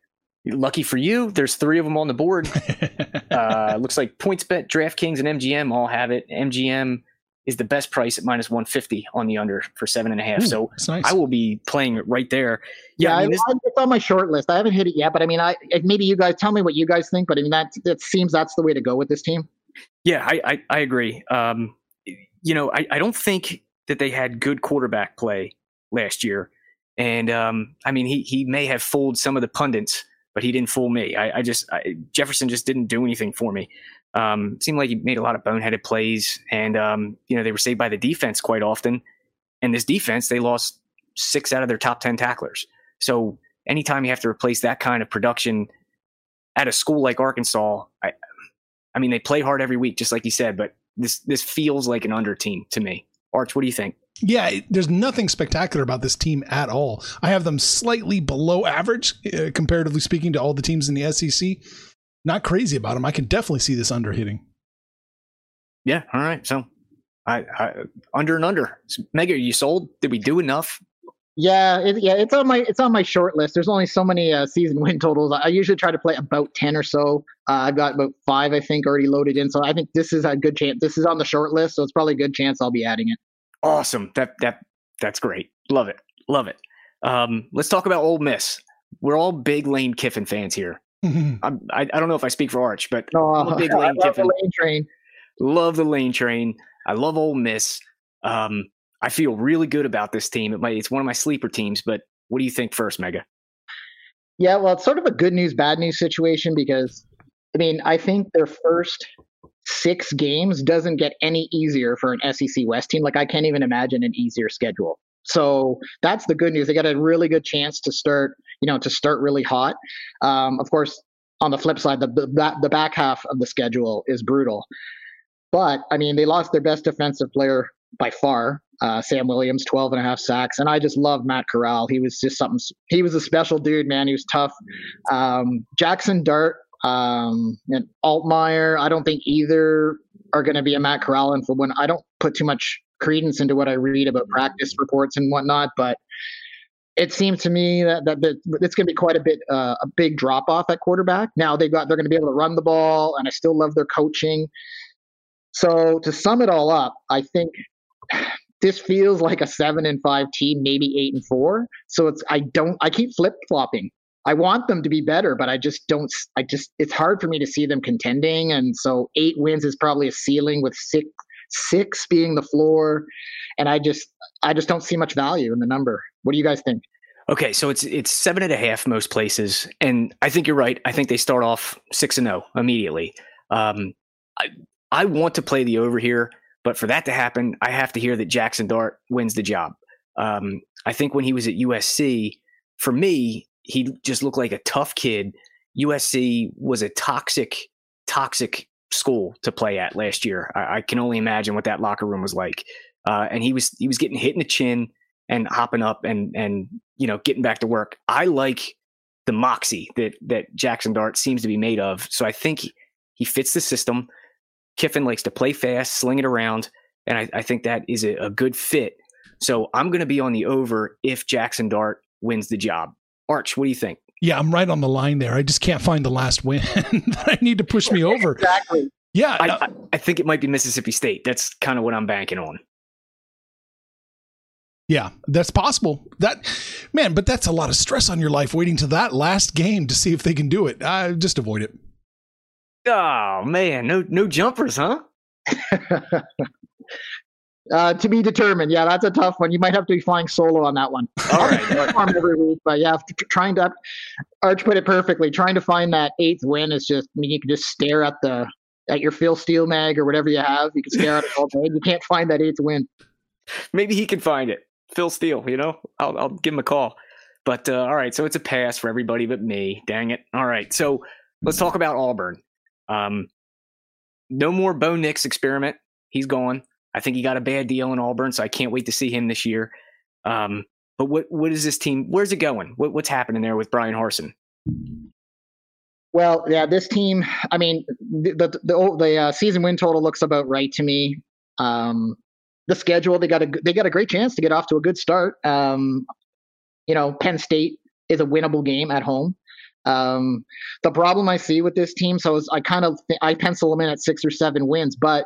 B: Lucky for you, there's three of them on the board. uh, looks like PointsBet, DraftKings, and MGM all have it. MGM is the best price at minus 150 on the under for seven and a half. Ooh, so nice. I will be playing it right there.
D: Yeah, yeah I mean, this, it's on my short list. I haven't hit it yet, but I mean, I maybe you guys tell me what you guys think. But I mean, that that seems that's the way to go with this team.
B: Yeah, I I, I agree. Um, you know, I, I don't think that they had good quarterback play last year, and um, I mean, he he may have fooled some of the pundits, but he didn't fool me. I, I just I, Jefferson just didn't do anything for me. Um, seemed like he made a lot of boneheaded plays, and um, you know they were saved by the defense quite often. And this defense, they lost six out of their top ten tacklers. So anytime you have to replace that kind of production at a school like Arkansas, I, I mean they play hard every week, just like you said. But this this feels like an under team to me. Arch, what do you think?
C: Yeah, there's nothing spectacular about this team at all. I have them slightly below average, uh, comparatively speaking, to all the teams in the SEC not crazy about them. I can definitely see this under hitting.
B: Yeah. All right. So I, I under and under. Mega, are you sold? Did we do enough?
D: Yeah, it, yeah, it's on my it's on my short list. There's only so many uh, season win totals. I usually try to play about ten or so. Uh, I've got about five, I think, already loaded in. So I think this is a good chance. This is on the short list, so it's probably a good chance I'll be adding it.
B: Awesome. That that that's great. Love it. Love it. Um, let's talk about Ole Miss. We're all big Lane Kiffin fans here. I, I don't know if I speak for Arch, but
D: oh, I'm a big Lane I love Kiffin. The lane train.
B: Love the lane train. I love Ole Miss. Um, I feel really good about this team. It might, it's one of my sleeper teams, but what do you think first, Mega?
D: Yeah, well, it's sort of a good news, bad news situation because, I mean, I think their first six games doesn't get any easier for an SEC West team. Like, I can't even imagine an easier schedule. So that's the good news. They got a really good chance to start, you know, to start really hot. Um, of course, on the flip side, the, the the back half of the schedule is brutal. But I mean, they lost their best defensive player by far, uh, Sam Williams, 12 and a half sacks. And I just love Matt Corral. He was just something, he was a special dude, man. He was tough. Um, Jackson Dart um, and Altmyer, I don't think either are going to be a Matt Corral. And for when I don't put too much credence into what I read about practice reports and whatnot, but it seems to me that, that, that it's going to be quite a bit uh, a big drop off at quarterback. Now they've got they're going to be able to run the ball, and I still love their coaching. So to sum it all up, I think this feels like a seven and five team, maybe eight and four. So it's I don't I keep flip flopping. I want them to be better, but I just don't. I just it's hard for me to see them contending, and so eight wins is probably a ceiling with six six being the floor, and I just I just don't see much value in the number. What do you guys think?
B: Okay, so it's it's seven and a half most places, and I think you're right. I think they start off six and zero oh immediately. Um, I I want to play the over here, but for that to happen, I have to hear that Jackson Dart wins the job. Um, I think when he was at USC, for me, he just looked like a tough kid. USC was a toxic, toxic school to play at last year. I, I can only imagine what that locker room was like. Uh, and he was he was getting hit in the chin and hopping up and and you know getting back to work. I like the moxie that that Jackson Dart seems to be made of. So I think he, he fits the system. Kiffin likes to play fast, sling it around, and I, I think that is a, a good fit. So I'm going to be on the over if Jackson Dart wins the job. Arch, what do you think?
C: Yeah, I'm right on the line there. I just can't find the last win that I need to push me over.
D: Exactly.
C: Yeah,
B: I, I, I think it might be Mississippi State. That's kind of what I'm banking on.
C: Yeah, that's possible. That man, but that's a lot of stress on your life waiting to that last game to see if they can do it. Uh, just avoid it.
B: Oh man, no no jumpers, huh?
D: uh, to be determined. Yeah, that's a tough one. You might have to be flying solo on that one.
B: All right,
D: every week, but yeah, trying to Arch put it perfectly. Trying to find that eighth win is just. I mean, you can just stare at the at your Phil Steele mag or whatever you have. You can stare at it all day. You can't find that eighth win.
B: Maybe he can find it. Phil Steele, you know, I'll, I'll give him a call. But uh, all right, so it's a pass for everybody but me. Dang it. All right, so let's talk about Auburn. Um, no more Bo Nix experiment. He's gone. I think he got a bad deal in Auburn, so I can't wait to see him this year. Um, but what what is this team? Where's it going? What, what's happening there with Bryan Harsin?
D: Well, yeah, this team. I mean, the the the, the uh, season win total looks about right to me. Um, the schedule they got a they got a great chance to get off to a good start. Um, you know, Penn State is a winnable game at home. Um, the problem I see with this team, so I kind of th- I pencil them in at six or seven wins, but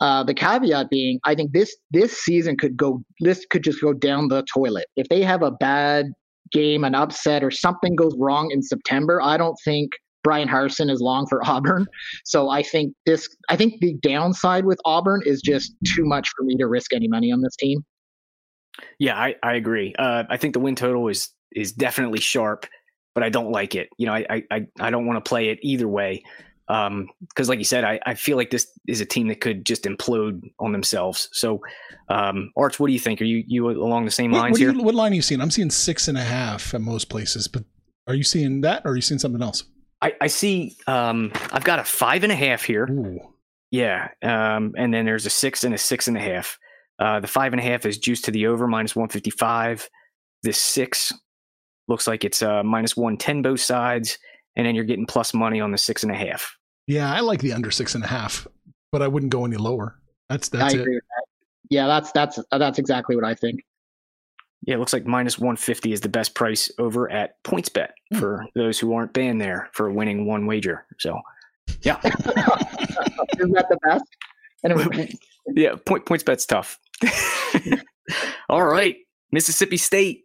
D: uh, the caveat being, I think this this season could go this could just go down the toilet if they have a bad game, an upset, or something goes wrong in September. I don't think Bryan Harsin is long for Auburn. So I think this I think the downside with Auburn is just too much for me to risk any money on this team.
B: Yeah, I, I agree. Uh, I think the win total is is definitely sharp, but I don't like it. You know, I I, I don't want to play it either way. Because um, like you said, I, I feel like this is a team that could just implode on themselves. So, um, Arch, what do you think? Are you you along the same lines
C: what,
B: here?
C: You, what line are you seeing? I'm seeing six and a half at most places, but are you seeing that, or are you seeing something else?
B: I, I see. Um, I've got a five and a half here.
C: Ooh.
B: Yeah, um, and then there's a six and a six and a half. Uh, the five and a half is juiced to the over minus one fifty five. This six looks like it's uh, minus one ten both sides, and then you're getting plus money on the six and a half.
C: Yeah, I like the under six and a half, but I wouldn't go any lower. That's that's
D: I
C: it.
D: with that. Yeah, that's that's that's exactly what I think.
B: Yeah, it looks like minus 150 is the best price over at PointsBet
C: Hmm.
B: for those who aren't banned there for winning one wager. So, yeah,
D: Isn't that the best? Anyway,
B: yeah, point, PointsBet's tough. All right, Mississippi State,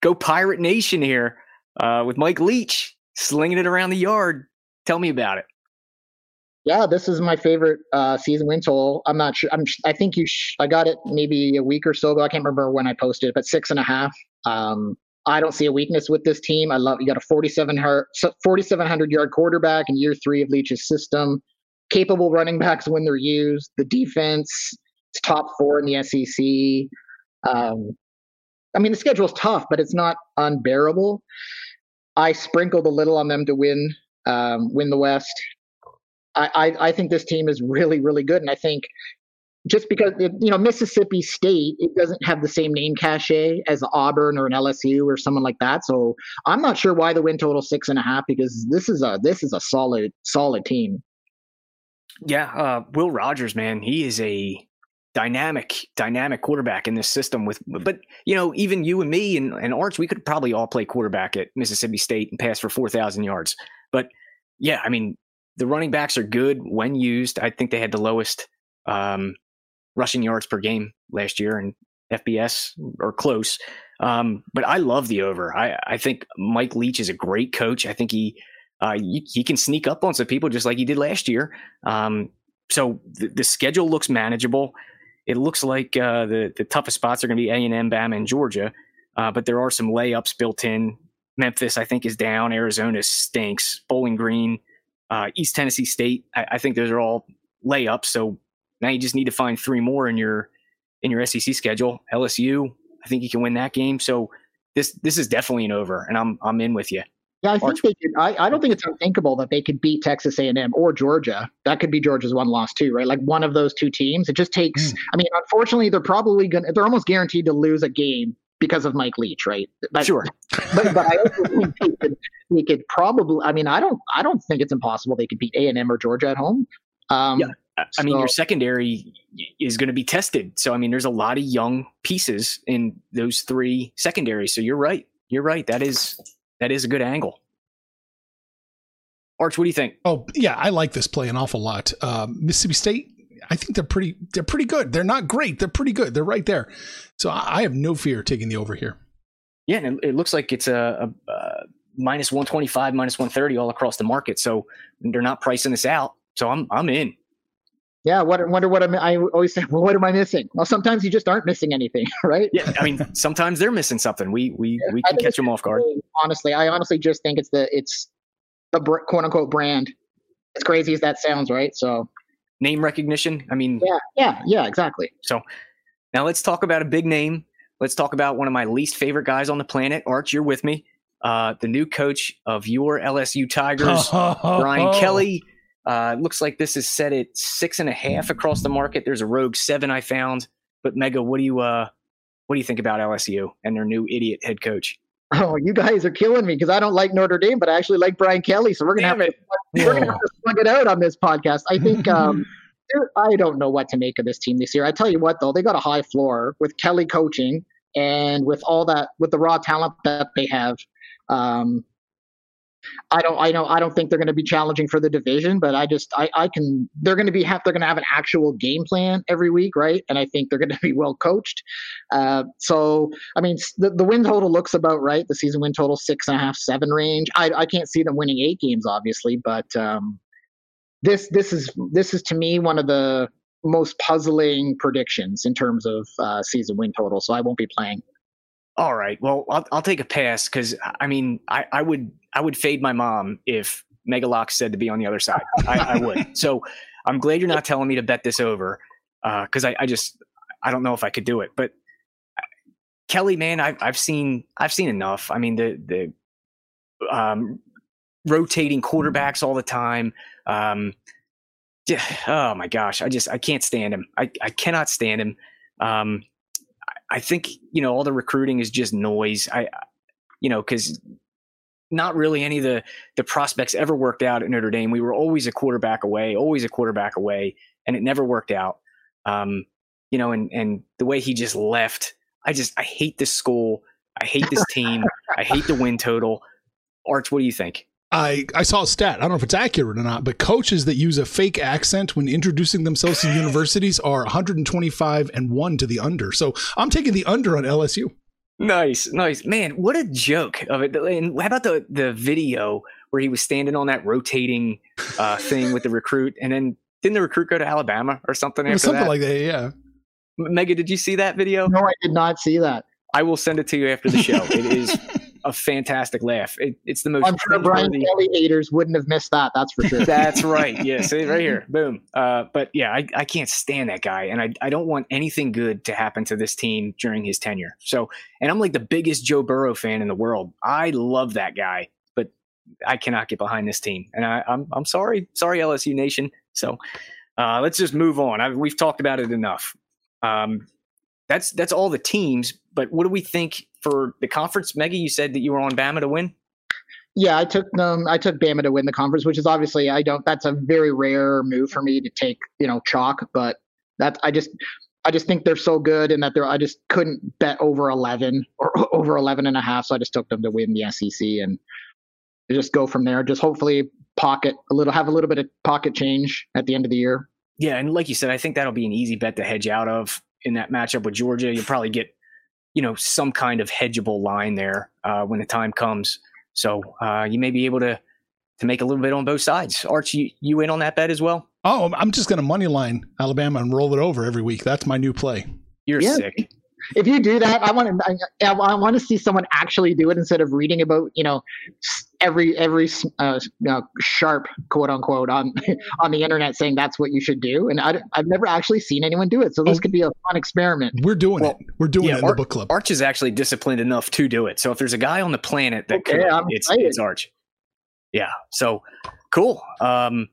B: go Pirate Nation here uh, with Mike Leach slinging it around the yard. Tell me about it.
D: Yeah, this is my favorite uh, season win total. I'm not sure. I'm. I think you. Sh- I got it maybe a week or so ago. I can't remember when I posted it, but six and a half. Um, I don't see a weakness with this team. I love you got a 47 4,700 yard quarterback in year three of Leach's system. Capable running backs when they're used. The defense it's top four in the SEC. Um, I mean, the schedule's tough, but it's not unbearable. I sprinkled a little on them to win um, win the West. I, I, I think this team is really really good, and I think just because you know Mississippi State, it doesn't have the same name cachet as Auburn or an LSU or someone like that. So I'm not sure why the win total six and a half because this is a this is a solid solid team.
B: Yeah, uh, Will Rogers, man, he is a dynamic, dynamic quarterback in this system. With but you know, even you and me and, and Arch, we could probably all play quarterback at Mississippi State and pass for four thousand yards. But yeah, I mean, the running backs are good when used. I think they had the lowest um, rushing yards per game last year and FBS or close. Um, but I love the over. I, I think Mike Leach is a great coach. I think he uh, he, he, can sneak up on some people just like he did last year. Um, so the, the, schedule looks manageable. It looks like uh, the the toughest spots are going to be A and M, Bama, and Georgia. Uh, but there are some layups built in. Memphis, I think, is down. Arizona stinks. Bowling Green, uh, East Tennessee State. I, I think those are all layups. So now you just need to find three more in your in your SEC schedule. LSU, I think you can win that game. So this this is definitely an over, and I'm I'm in with you.
D: Yeah, I think they could. I, I don't think it's unthinkable that they could beat Texas A&M or Georgia. That could be Georgia's one loss too, right? Like one of those two teams. It just takes. Mm. I mean, unfortunately, they're probably going. to They're almost guaranteed to lose a game because of Mike Leach, right?
B: But, sure.
D: But, but I also think they could, they could probably. I mean, I don't. I don't think it's impossible they could beat A&M or Georgia at home.
B: Um, yeah. I so, mean, your secondary is going to be tested. So, I mean, there's a lot of young pieces in those three secondaries. So, you're right. You're right. That is that is a good angle. Arch, what do you think?
C: Oh, yeah, I like this play an awful lot. Um, Mississippi State, I think they're pretty. They're pretty good. They're not great. They're pretty good. They're right there. So, I, I have no fear taking the over here.
B: Yeah, and it, it looks like it's a, a, a minus 125, minus 130 all across the market. So they're not pricing this out. So I'm I'm in
D: yeah, what wonder what I'm, I always say, well, what am I missing? Well, sometimes you just aren't missing anything, right?
B: Yeah, I mean, sometimes they're missing something. We we yeah, we can catch them off guard.
D: Honestly, I honestly just think it's the it's the quote unquote brand. As crazy as that sounds, right? So
B: name recognition. I mean,
D: yeah, yeah, yeah, exactly.
B: So now let's talk about a big name. Let's talk about one of my least favorite guys on the planet. Arch, you're with me. Uh, the new coach of your LSU Tigers, Brian Kelly uh, looks like this is set at six and a half across the market. There's a rogue seven I found. But Mega, what do you uh, what do you think about LSU and their new idiot head coach?
D: Oh, you guys are killing me because I don't like Notre Dame, but I actually like Brian Kelly. So we're gonna Damn have it. to we're gonna have to slug it out on this podcast. I think um, I don't know what to make of this team this year. I tell you what, though, they got a high floor with Kelly coaching and with all that with the raw talent that they have. Um, I don't I know I don't think they're going to be challenging for the division, but I just I, I can they're going to be have they're going to have an actual game plan every week, right? And I think they're going to be well coached. Uh, so I mean the, the win total looks about right. The season win total six and a half seven range. I I can't see them winning eight games obviously, but um, this this is this is to me one of the most puzzling predictions in terms of uh, season win total. So I won't be playing.
B: All right. Well, I'll, I'll take a pass because I mean, I, I would I would fade my mom if Megalocks said to be on the other side. I, I would. So I'm glad you're not telling me to bet this over because uh, I, I just I don't know if I could do it. But uh, Kelly, man, I've I've seen I've seen enough. I mean the the um, rotating quarterbacks all the time. Um, yeah, oh my gosh, I just I can't stand him. I I cannot stand him. Um, I think you know all the recruiting is just noise. I, you know, because not really any of the the prospects ever worked out at Notre Dame. We were always a quarterback away, always a quarterback away, and it never worked out. Um, you know, and and the way he just left, I just I hate this school. I hate this team. I hate the win total. Arch, what do you think?
C: I, I saw a stat. I don't know if it's accurate or not, but coaches that use a fake accent when introducing themselves to universities are 125 and one to the under. So I'm taking the under on LSU.
B: Nice, nice, man. What a joke of it. And how about the the video where he was standing on that rotating uh, thing with the recruit, and then didn't the recruit go to Alabama or something? After that?
C: something
B: that?
C: like that. Yeah.
B: Mega, did you see that video?
D: No, I did not see that.
B: I will send it to you after the show. it is a fantastic laugh. It, it's the most.
D: I'm sure Brian Kelly haters wouldn't have missed that. That's for sure.
B: That's right. Yeah, see right here. Boom. Uh, but yeah, I, I can't stand that guy, and I I don't want anything good to happen to this team during his tenure. So, and I'm like the biggest Joe Burrow fan in the world. I love that guy, but I cannot get behind this team, and I, I'm I'm sorry, sorry LSU Nation. So, uh, let's just move on. I, we've talked about it enough. Um, that's that's all the teams. But what do we think for the conference? Meggie, you said that you were on Bama to win.
D: Yeah, I took them. I took Bama to win the conference, which is obviously I don't. That's a very rare move for me to take. You know, chalk, but that I just. I just think they're so good and that they're I just couldn't bet over 11 or over 11 and a half so I just took them to win the SEC and just go from there just hopefully pocket a little have a little bit of pocket change at the end of the year.
B: Yeah, and like you said, I think that'll be an easy bet to hedge out of in that matchup with Georgia. You'll probably get, you know, some kind of hedgeable line there uh, when the time comes. So uh, you may be able to to make a little bit on both sides. Arch, you, you in on that bet as well?
C: Oh, I'm just going to money line Alabama and roll it over every week. That's my new play.
B: You're
D: Yeah.
B: sick.
D: If you do that, I want to I, I want to see someone actually do it instead of reading about you know every every uh, you know, sharp quote unquote on on the internet saying that's what you should do, and I, have never actually seen anyone do it. So this could be a fun experiment.
C: We're doing
B: Well,
C: it. We're doing
B: yeah,
C: it in
B: Ar-
C: the book club.
B: Arch is actually disciplined enough to do it. So if there's a guy on the planet that
D: Okay,
B: could,
D: I'm
B: it's,
D: excited.
B: it's Arch. Yeah. So cool. Um,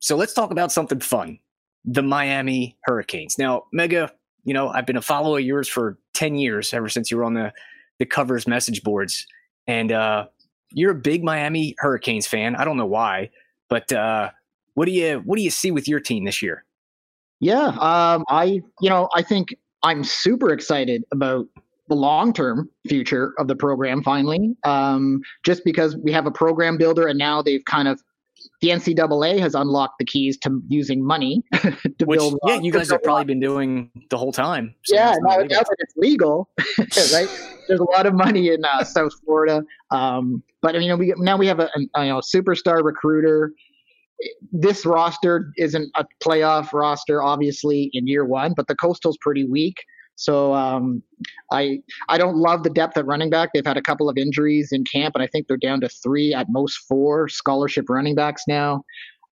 B: so let's talk about something fun. The Miami Hurricanes. Now, Mega, you know, I've been a follower of yours for 10 years, ever since you were on the, the covers message boards. And uh, you're a big Miami Hurricanes fan. I don't know why, but uh, what do you what do you see with your team this year?
D: Yeah, um, I you know I think I'm super excited about the long term future of the program. Finally, um, just because we have a program builder, and now they've kind of the NCAA has unlocked the keys to using money to
B: Which,
D: build.
B: yeah, you guys have probably been doing the whole time. so
D: yeah,
B: it's
D: now, now that it's legal, right? There's a lot of money in uh, South Florida, um, but you know, we now we have a, a you know superstar recruiter. This roster isn't a playoff roster, obviously, in year one, but the Coastal's pretty weak. So um, I I don't love the depth at running back. They've had a couple of injuries in camp, and I think they're down to three at most four scholarship running backs now.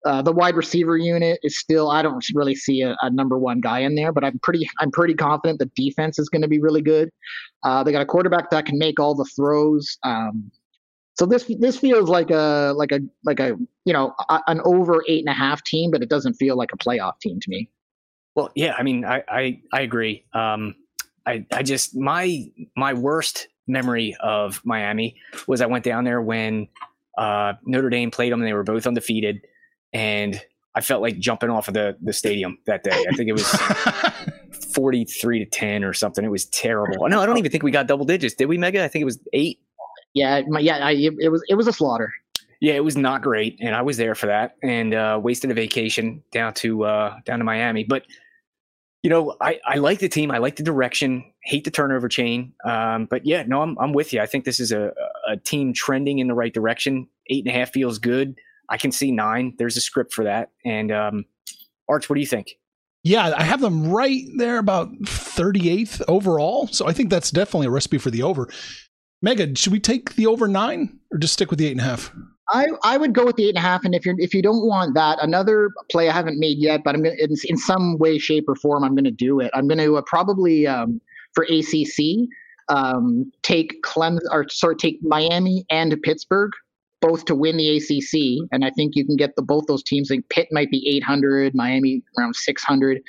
D: Uh, the wide receiver unit is still I don't really see a, a number one guy in there, but I'm pretty I'm pretty confident the defense is going to be really good. Uh, they got a quarterback that can make all the throws. Um, so this this feels like a like a like a you know a, an over eight and a half team, but it doesn't feel like a playoff team to me.
B: Well, yeah, I mean, I I, I agree. Um, I I just my my worst memory of Miami was I went down there when uh, Notre Dame played them and they were both undefeated, and I felt like jumping off of the the stadium that day. I think it was forty three to ten or something. It was terrible. No, I don't even think we got double digits. Did we, Mega? I think it was eight.
D: Yeah, my, yeah, I, it, it was it was a slaughter.
B: Yeah, it was not great, and I was there for that, and uh, wasted a vacation down to uh, down to Miami. But you know, I, I like the team. I like the direction. Hate the turnover chain. Um, but yeah, no, I'm I'm with you. I think this is a a team trending in the right direction. Eight and a half feels good. I can see nine. There's a script for that. And um, Arch, what do you think?
C: Yeah, I have them right there about 38th overall. So I think that's definitely a recipe for the over. Mega, should we take the over nine or just stick with the eight and a half?
D: I, I would go with the eight and a half, and if you're if you don't want that, another play I haven't made yet, but I'm gonna in, in some way, shape, or form, I'm gonna do it. I'm gonna uh, probably um, for ACC um, take Clem or sorry, take Miami and Pittsburgh both to win the ACC, and I think you can get the both those teams. Like Pitt might be 800, Miami around 600,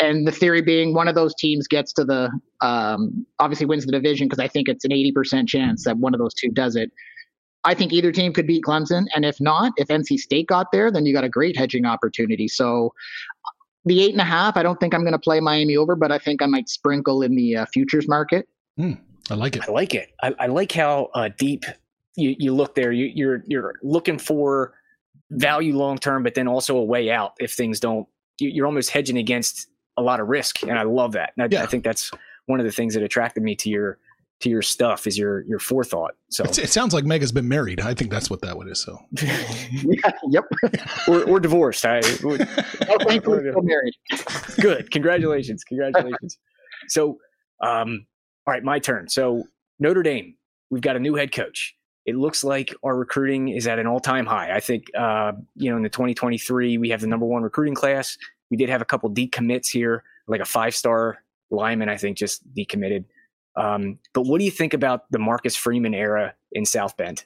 D: and the theory being one of those teams gets to the um, obviously wins the division because I think it's an 80% chance that one of those two does it. I think either team could beat Clemson, and if not, if NC State got there, then you got a great hedging opportunity. So the eight and a half, I don't think I'm going to play Miami over, but I think I might sprinkle in the uh, futures market.
C: I like it.
B: I like it. I, I like how uh, deep you, you look there. You, you're you're looking for value long term, but then also a way out if things don't. You, you're almost hedging against a lot of risk, and I love that. And I,
C: Yeah.
B: I think that's one of the things that attracted me to your to your stuff is your your forethought. So
C: It's, it sounds like Mega's been married. I think that's what that one is. So
D: yeah, yep.
B: or, or divorced. I,
D: Oh, thankfully, still married.
B: good. Congratulations. Congratulations. so, um, all right, my turn. So Notre Dame, we've got a new head coach. It looks like our recruiting is at an all time high. I think, uh, you know, in the 2023, we have the number one recruiting class. We did have a couple decommits here, like a five star lineman, I think, just decommitted. Um, but what do you think about the Marcus Freeman era in South Bend?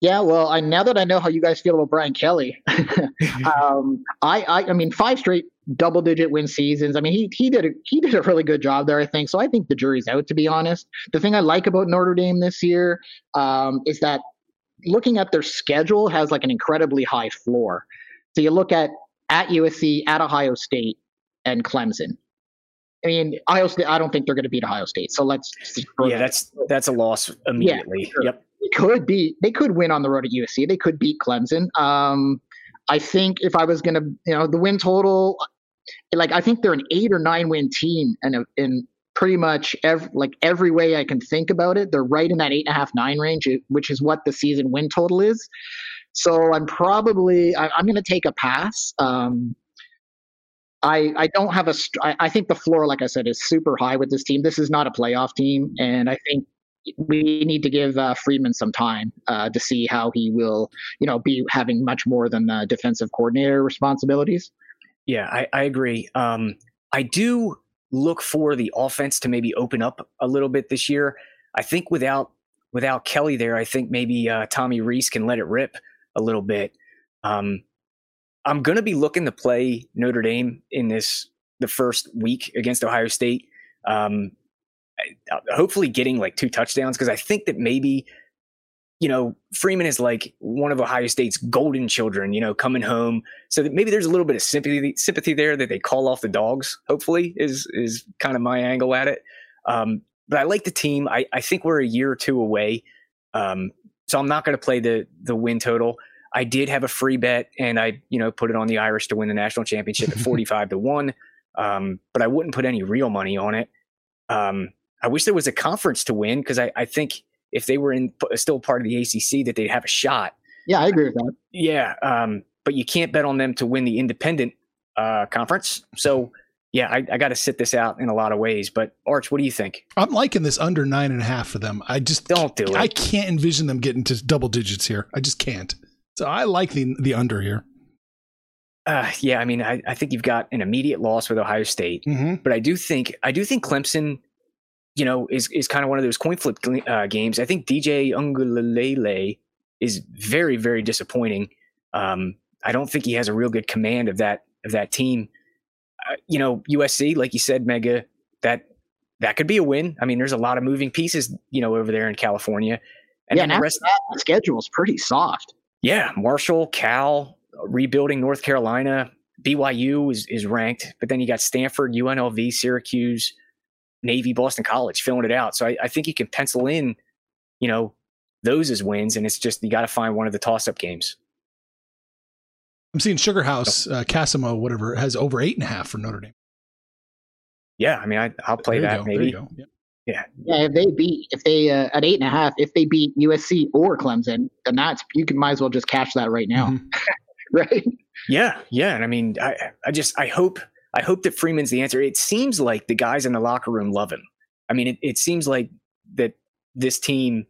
D: Yeah, well, I, now that I know how you guys feel about Brian Kelly, um, I, I, I mean, five straight double-digit win seasons. I mean, he he did a, he did a really good job there, I think. So I think the jury's out, to be honest. The thing I like about Notre Dame this year um, is that looking at their schedule has like an incredibly high floor. So you look at at USC, at Ohio State, and Clemson. I mean, Ohio State. I don't think they're going to beat Ohio State. So let's.
B: Yeah, that's that's a loss immediately. Yeah, sure. Yep.
D: They could be. They could win on the road at USC. They could beat Clemson. Um, I think if I was going to, you know, the win total, like I think they're an eight or nine win team, and in pretty much every like every way I can think about it, they're right in that eight and a half nine range, which is what the season win total is. So I'm probably I, am going to take a pass. Um, I, I don't have a. I, I think the floor, like I said, is super high with this team. This is not a playoff team, and I think we need to give uh, Freeman some time uh, to see how he will, you know, be having much more than the defensive coordinator responsibilities.
B: Yeah, I, I agree. Um, I do look for the offense to maybe open up a little bit this year. I think without without Kelly there, I think maybe uh, Tommy Rees can let it rip a little bit. Um, I'm going to be looking to play Notre Dame in this the first week against Ohio State. Um, hopefully, getting like two touchdowns because I think that maybe you know Freeman is like one of Ohio State's golden children. You know, coming home, so that maybe there's a little bit of sympathy sympathy there that they call off the dogs. Hopefully, is is kind of my angle at it. Um, but I like the team. I, I think we're a year or two away. Um, so I'm not going to play the the win total. I did have a free bet and I, you know, put it on the Irish to win the national championship at 45 to 1. Um, but I wouldn't put any real money on it. Um, I wish there was a conference to win because I, I, think if they were in still part of the ACC that they'd have a shot.
D: Yeah, I agree with that.
B: Yeah, um, but you can't bet on them to win the independent uh, conference. So yeah, I, I got to sit this out in a lot of ways. But Arch, what do you think?
C: I'm liking this under nine and a half for them. I just
B: don't do it.
C: I can't envision them getting to double digits here. I just can't. So I like the the under here.
B: Uh, yeah, I mean, I, I think you've got an immediate loss with Ohio State,
C: mm-hmm.
B: but I do think I do think Clemson, you know, is is kind of one of those coin flip uh, games. I think DJ Uiagalelei is very very disappointing. Um, I don't think he has a real good command of that of that team. Uh, you know, USC, like you said, Mega, that that could be a win. I mean, there's a lot of moving pieces, you know, over there in California.
D: And yeah, and the rest that, the schedule is pretty soft
B: yeah, Marshall, Cal, rebuilding North Carolina, BYU is, is ranked, but then you got Stanford, UNLV, Syracuse, Navy, Boston College filling it out. So I, I think you can pencil in, you know, those as wins, and it's just you got to find one of the toss-up games.
C: I'm seeing Sugar House, uh, Casimo, whatever, has over eight and a half for Notre Dame.
B: Yeah, I mean, I, will play that maybe. Yeah.
D: Yeah. If they beat, if they uh, at eight and a half, if they beat USC or Clemson, then that's you can might as well just cash that right now, mm-hmm. right?
B: Yeah, yeah. And I mean, I, I just, I hope, I hope that Freeman's the answer. It seems like the guys in the locker room love him. I mean, it, it seems like that this team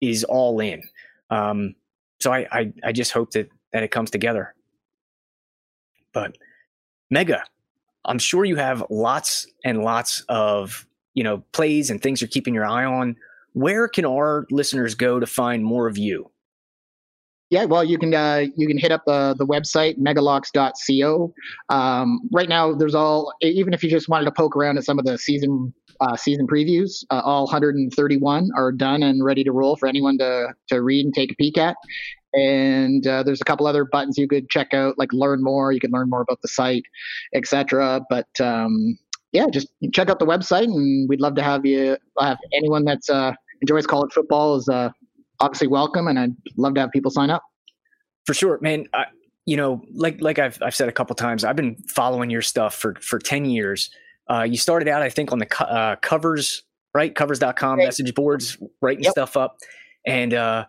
B: is all in. Um, so I, I, I just hope that that it comes together. But Mega, I'm sure you have lots and lots of you know plays and things you're keeping your eye on where can our listeners go to find more of you?
D: Yeah well you can uh, you can hit up the the website megalocks.co um, right now there's all even if you just wanted to poke around at some of the season uh, season previews uh, all 131 are done and ready to roll for anyone to to read and take a peek at. And uh, there's a couple other buttons you could check out like learn more. You can learn more about the site etc but um, yeah, just check out the website, and we'd love to have you. Have anyone that's uh, enjoys college football is uh, obviously welcome, and I'd love to have people sign up.
B: For sure, man. I, you know, like like I've I've said a couple times, I've been following your stuff for for ten years. Uh, you started out, I think, on the co- uh, covers, right? Covers.com right. message boards, writing yep. stuff up, and uh,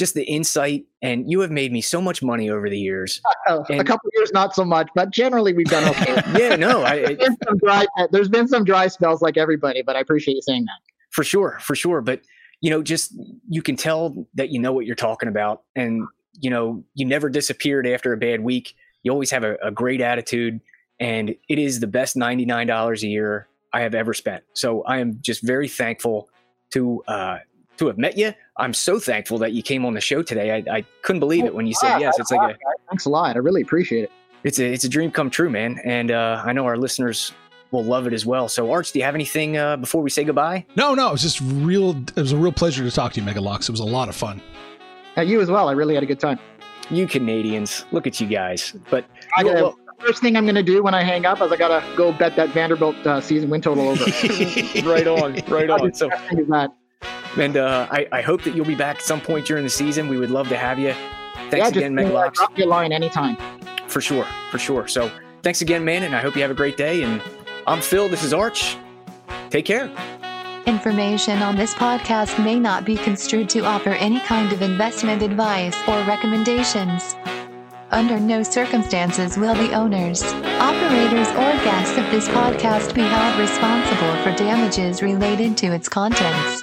B: just the insight and you have made me so much money over the years.
D: Uh, a couple years, not so much, but generally we've done okay.
B: yeah, no, I,
D: there's, been dry, there's been some dry spells like everybody, but I appreciate you saying that.
B: For sure, for sure. But you know, just you can tell that you know what you're talking about, and you know, you never disappeared after a bad week. You always have a, a great attitude, and it is the best ninety nine dollars a year I have ever spent. So I am just very thankful to uh, to have met you. I'm so thankful that you came on the show today. I, I couldn't believe it when you said yes. It's like a,
D: thanks a lot. I really appreciate it.
B: it's a it's a dream come true, man. And uh, I know our listeners will love it as well. So, Arch, do you have anything uh, before we say goodbye?
C: No, no, it was just real. It was a real pleasure to talk to you, Megalocks. It was a lot of fun.
D: Uh, you as well. I really had a good time.
B: You Canadians, look at you guys. But
D: I gotta,
B: well,
D: the first thing I'm going to do when I hang up is I got to go bet that Vanderbilt uh, season win total over.
B: right on, right on. So, and uh, I, I hope that you'll be back at some point during the season. We would love to have you. Thanks
D: yeah,
B: again, Megalocks.
D: drop me a line anytime.
B: For sure, for sure. So, thanks again, man, and I hope you have a great day. And I'm Phil. This is Arch. Take care.
A: Information on this podcast may not be construed to offer any kind of investment advice or recommendations. Under no circumstances will the owners, operators, or guests of this podcast be held responsible for damages related to its contents.